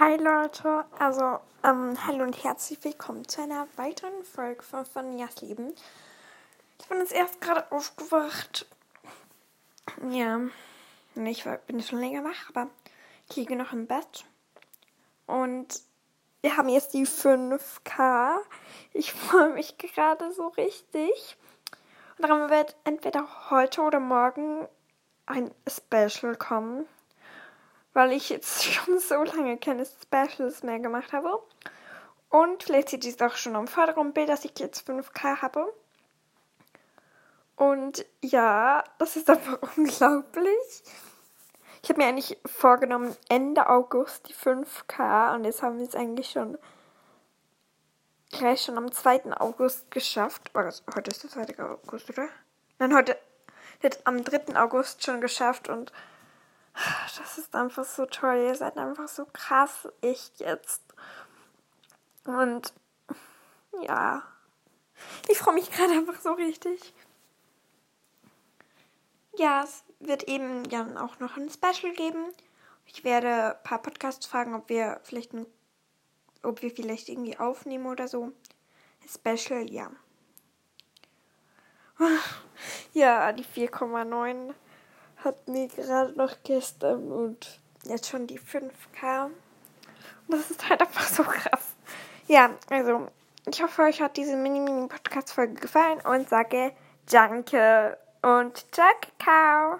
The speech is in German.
Hi Leute, also ähm, hallo und herzlich willkommen zu einer weiteren Folge von Fanias Leben. Ich bin jetzt erst gerade aufgewacht. Ja, ich bin schon länger wach, aber ich liege noch im Bett. Und wir haben jetzt die 5K. Ich freue mich gerade so richtig. Und daran wird entweder heute oder morgen ein Special kommen weil ich jetzt schon so lange keine Specials mehr gemacht habe. Und vielleicht sieht es auch schon am vorderen Bild, dass ich jetzt 5K habe. Und ja, das ist einfach unglaublich. Ich habe mir eigentlich vorgenommen, Ende August die 5K und jetzt haben wir es eigentlich schon gleich schon am 2. August geschafft. Oh, heute ist der 2. August, oder? Nein, heute wird am 3. August schon geschafft und das ist einfach so toll. Ihr seid einfach so krass. Ich jetzt. Und ja. Ich freue mich gerade einfach so richtig. Ja, es wird eben ja auch noch ein Special geben. Ich werde ein paar Podcasts fragen, ob wir vielleicht ein, ob wir vielleicht irgendwie aufnehmen oder so. Special, ja. Ja, die 4,9 hat mir gerade noch gestern und jetzt schon die 5K. Und das ist halt einfach so krass. Ja, also ich hoffe, euch hat diese Mini-Mini-Podcast-Folge gefallen und sage Danke und ciao.